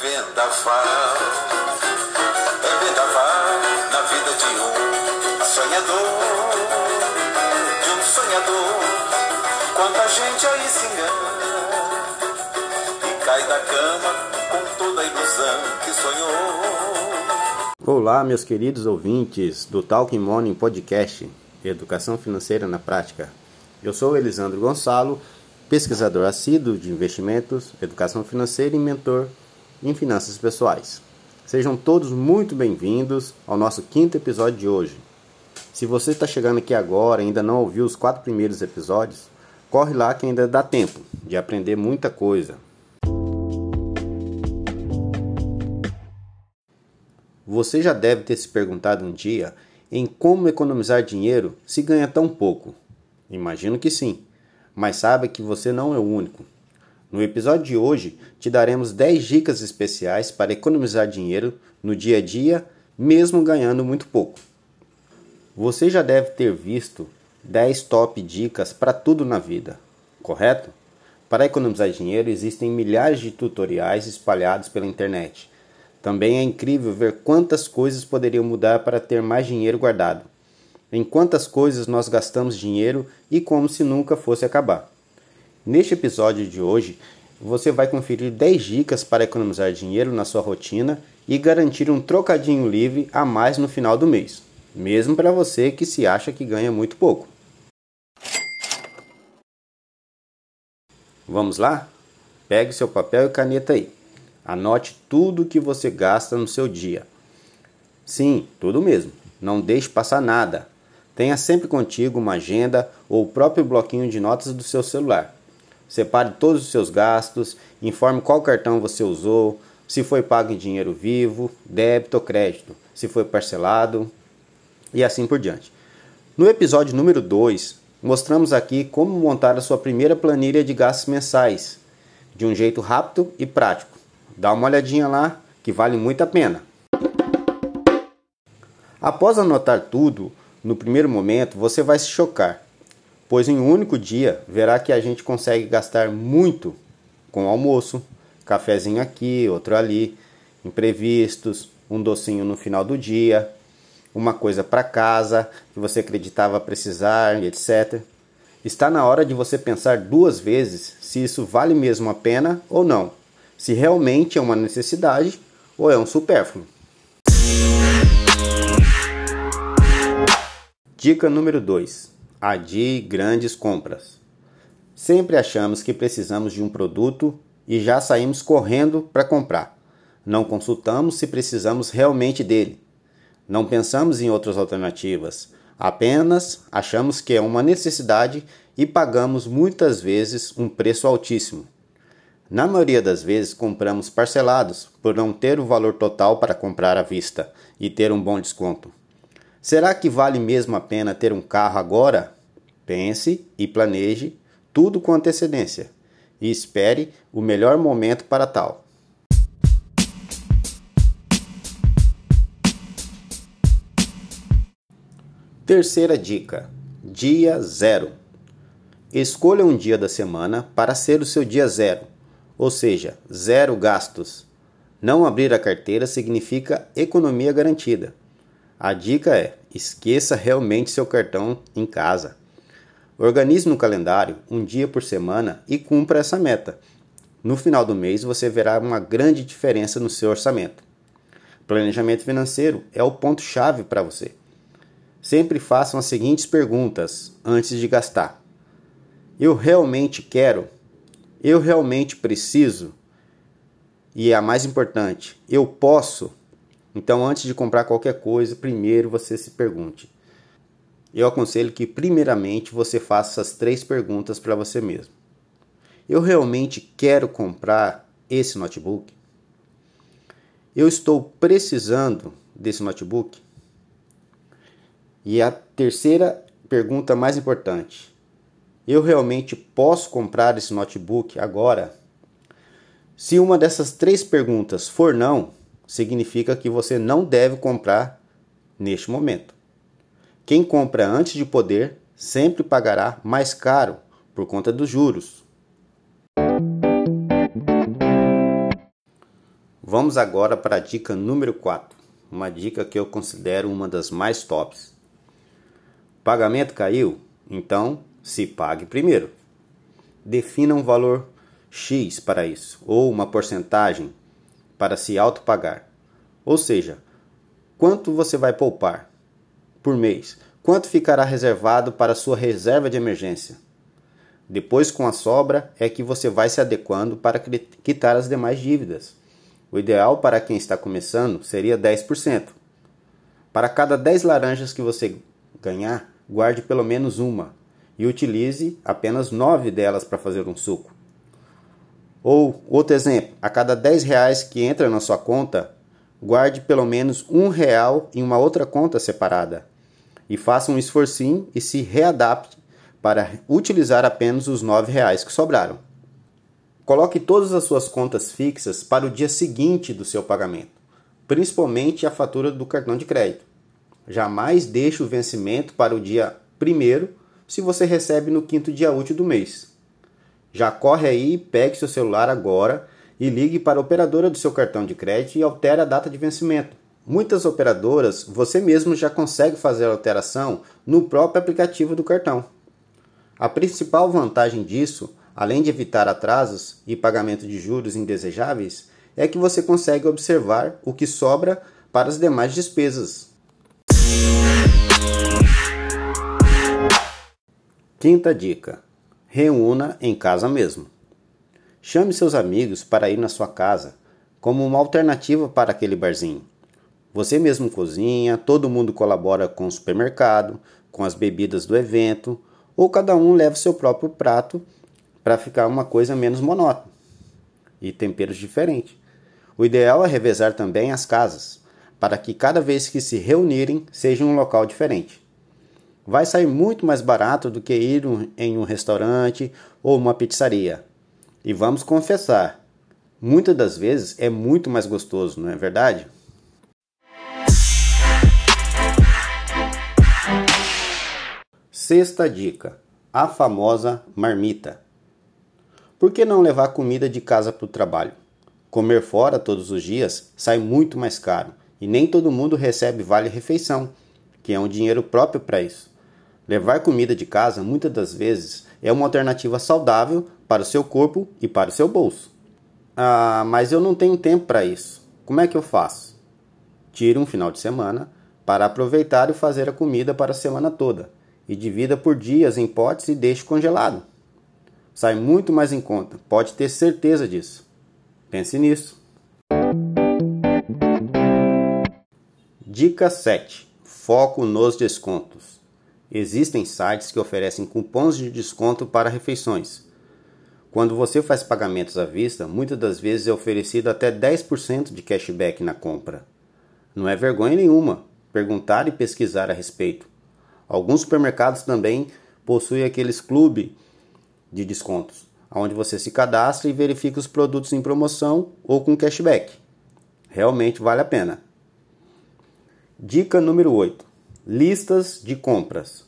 vendaval. É vendaval na vida de um sonhador, de um sonhador. Quanta gente aí se engana e cai da cama com toda a ilusão que sonhou. Olá, meus queridos ouvintes do Talking Morning Podcast, Educação Financeira na Prática. Eu sou Elisandro Gonçalo, pesquisador assíduo de investimentos, educação financeira e mentor em finanças pessoais. Sejam todos muito bem-vindos ao nosso quinto episódio de hoje. Se você está chegando aqui agora e ainda não ouviu os quatro primeiros episódios, corre lá que ainda dá tempo de aprender muita coisa. Você já deve ter se perguntado um dia em como economizar dinheiro se ganha tão pouco. Imagino que sim, mas saiba que você não é o único. No episódio de hoje, te daremos 10 dicas especiais para economizar dinheiro no dia a dia, mesmo ganhando muito pouco. Você já deve ter visto 10 top dicas para tudo na vida, correto? Para economizar dinheiro, existem milhares de tutoriais espalhados pela internet. Também é incrível ver quantas coisas poderiam mudar para ter mais dinheiro guardado. Em quantas coisas nós gastamos dinheiro e como se nunca fosse acabar. Neste episódio de hoje, você vai conferir 10 dicas para economizar dinheiro na sua rotina e garantir um trocadinho livre a mais no final do mês, mesmo para você que se acha que ganha muito pouco. Vamos lá? Pegue seu papel e caneta aí. Anote tudo o que você gasta no seu dia. Sim, tudo mesmo. Não deixe passar nada. Tenha sempre contigo uma agenda ou o próprio bloquinho de notas do seu celular. Separe todos os seus gastos, informe qual cartão você usou, se foi pago em dinheiro vivo, débito ou crédito, se foi parcelado e assim por diante. No episódio número 2, mostramos aqui como montar a sua primeira planilha de gastos mensais, de um jeito rápido e prático. Dá uma olhadinha lá que vale muito a pena. Após anotar tudo, no primeiro momento você vai se chocar pois em um único dia verá que a gente consegue gastar muito com almoço, cafezinho aqui, outro ali, imprevistos, um docinho no final do dia, uma coisa para casa que você acreditava precisar, etc. Está na hora de você pensar duas vezes se isso vale mesmo a pena ou não, se realmente é uma necessidade ou é um supérfluo. Dica número 2 adie grandes compras. Sempre achamos que precisamos de um produto e já saímos correndo para comprar. Não consultamos se precisamos realmente dele. Não pensamos em outras alternativas. Apenas achamos que é uma necessidade e pagamos muitas vezes um preço altíssimo. Na maioria das vezes compramos parcelados por não ter o valor total para comprar à vista e ter um bom desconto. Será que vale mesmo a pena ter um carro agora? Pense e planeje tudo com antecedência e espere o melhor momento para tal. Terceira dica: Dia zero. Escolha um dia da semana para ser o seu dia zero, ou seja, zero gastos. Não abrir a carteira significa economia garantida. A dica é: esqueça realmente seu cartão em casa. Organize no calendário um dia por semana e cumpra essa meta. No final do mês você verá uma grande diferença no seu orçamento. Planejamento financeiro é o ponto-chave para você. Sempre façam as seguintes perguntas antes de gastar: Eu realmente quero? Eu realmente preciso? E a mais importante, eu posso? Então, antes de comprar qualquer coisa, primeiro você se pergunte: eu aconselho que, primeiramente, você faça essas três perguntas para você mesmo. Eu realmente quero comprar esse notebook? Eu estou precisando desse notebook? E a terceira pergunta mais importante: eu realmente posso comprar esse notebook agora? Se uma dessas três perguntas for não, significa que você não deve comprar neste momento. Quem compra antes de poder sempre pagará mais caro por conta dos juros. Vamos agora para a dica número 4, uma dica que eu considero uma das mais tops. Pagamento caiu? Então se pague primeiro. Defina um valor X para isso, ou uma porcentagem para se autopagar. Ou seja, quanto você vai poupar por mês? Quanto ficará reservado para sua reserva de emergência? Depois, com a sobra, é que você vai se adequando para quitar as demais dívidas. O ideal para quem está começando seria 10%. Para cada 10 laranjas que você ganhar, guarde pelo menos uma e utilize apenas 9 delas para fazer um suco. Ou, outro exemplo, a cada 10 reais que entra na sua conta, guarde pelo menos um real em uma outra conta separada. E faça um esforcinho e se readapte para utilizar apenas os 9 reais que sobraram. Coloque todas as suas contas fixas para o dia seguinte do seu pagamento, principalmente a fatura do cartão de crédito. Jamais deixe o vencimento para o dia primeiro se você recebe no quinto dia útil do mês. Já corre aí, pegue seu celular agora e ligue para a operadora do seu cartão de crédito e altere a data de vencimento. Muitas operadoras você mesmo já consegue fazer a alteração no próprio aplicativo do cartão. A principal vantagem disso, além de evitar atrasos e pagamento de juros indesejáveis, é que você consegue observar o que sobra para as demais despesas. Quinta dica: reúna em casa mesmo. Chame seus amigos para ir na sua casa, como uma alternativa para aquele barzinho. Você mesmo cozinha, todo mundo colabora com o supermercado, com as bebidas do evento, ou cada um leva seu próprio prato para ficar uma coisa menos monótona e temperos diferentes. O ideal é revezar também as casas, para que cada vez que se reunirem seja um local diferente vai sair muito mais barato do que ir em um restaurante ou uma pizzaria. E vamos confessar, muitas das vezes é muito mais gostoso, não é verdade? Sexta dica: a famosa marmita. Por que não levar comida de casa para o trabalho? Comer fora todos os dias sai muito mais caro e nem todo mundo recebe vale-refeição, que é um dinheiro próprio para isso. Levar comida de casa muitas das vezes é uma alternativa saudável para o seu corpo e para o seu bolso. Ah, mas eu não tenho tempo para isso. Como é que eu faço? Tire um final de semana para aproveitar e fazer a comida para a semana toda e divida por dias em potes e deixe congelado. Sai muito mais em conta, pode ter certeza disso. Pense nisso. Dica 7: Foco nos descontos. Existem sites que oferecem cupons de desconto para refeições. Quando você faz pagamentos à vista, muitas das vezes é oferecido até 10% de cashback na compra. Não é vergonha nenhuma perguntar e pesquisar a respeito. Alguns supermercados também possuem aqueles clubes de descontos, onde você se cadastra e verifica os produtos em promoção ou com cashback. Realmente vale a pena. Dica número 8: Listas de compras.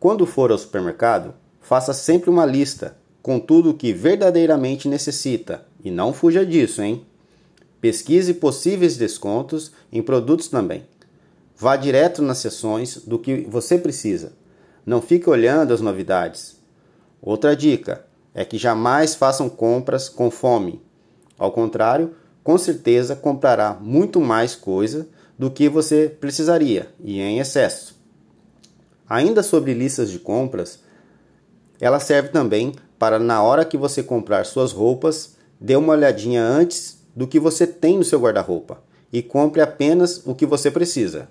Quando for ao supermercado, faça sempre uma lista com tudo o que verdadeiramente necessita e não fuja disso, hein? Pesquise possíveis descontos em produtos também. Vá direto nas seções do que você precisa. Não fique olhando as novidades. Outra dica é que jamais façam compras com fome. Ao contrário, com certeza comprará muito mais coisa do que você precisaria e em excesso. Ainda sobre listas de compras, ela serve também para na hora que você comprar suas roupas, dê uma olhadinha antes do que você tem no seu guarda-roupa e compre apenas o que você precisa.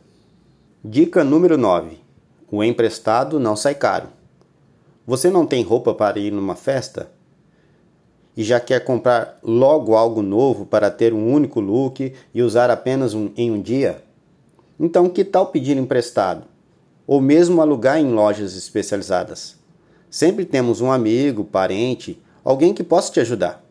Dica número 9: o emprestado não sai caro. Você não tem roupa para ir numa festa? E já quer comprar logo algo novo para ter um único look e usar apenas um, em um dia? Então, que tal pedir emprestado? Ou mesmo alugar em lojas especializadas? Sempre temos um amigo, parente, alguém que possa te ajudar.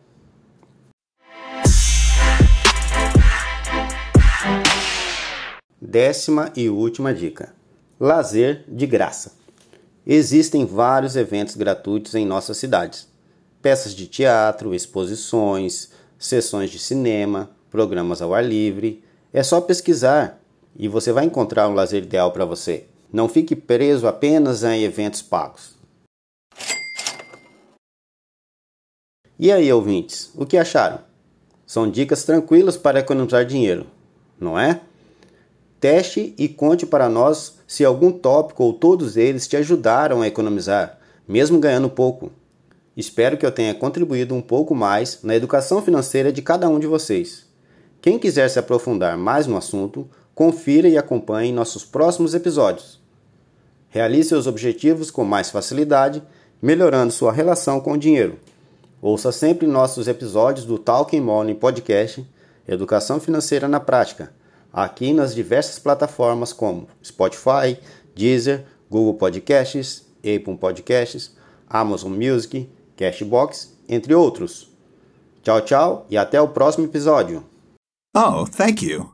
Décima e última dica: lazer de graça. Existem vários eventos gratuitos em nossas cidades peças de teatro, exposições, sessões de cinema, programas ao ar livre. É só pesquisar e você vai encontrar um lazer ideal para você. Não fique preso apenas em eventos pagos. E aí, ouvintes, o que acharam? São dicas tranquilas para economizar dinheiro, não é? Teste e conte para nós se algum tópico ou todos eles te ajudaram a economizar, mesmo ganhando pouco. Espero que eu tenha contribuído um pouco mais na educação financeira de cada um de vocês. Quem quiser se aprofundar mais no assunto, confira e acompanhe nossos próximos episódios. Realize seus objetivos com mais facilidade, melhorando sua relação com o dinheiro. Ouça sempre nossos episódios do Talking Money Podcast Educação Financeira na Prática aqui nas diversas plataformas como Spotify, Deezer, Google Podcasts, Apple Podcasts, Amazon Music, Cashbox, entre outros. Tchau, tchau e até o próximo episódio. Oh, thank you.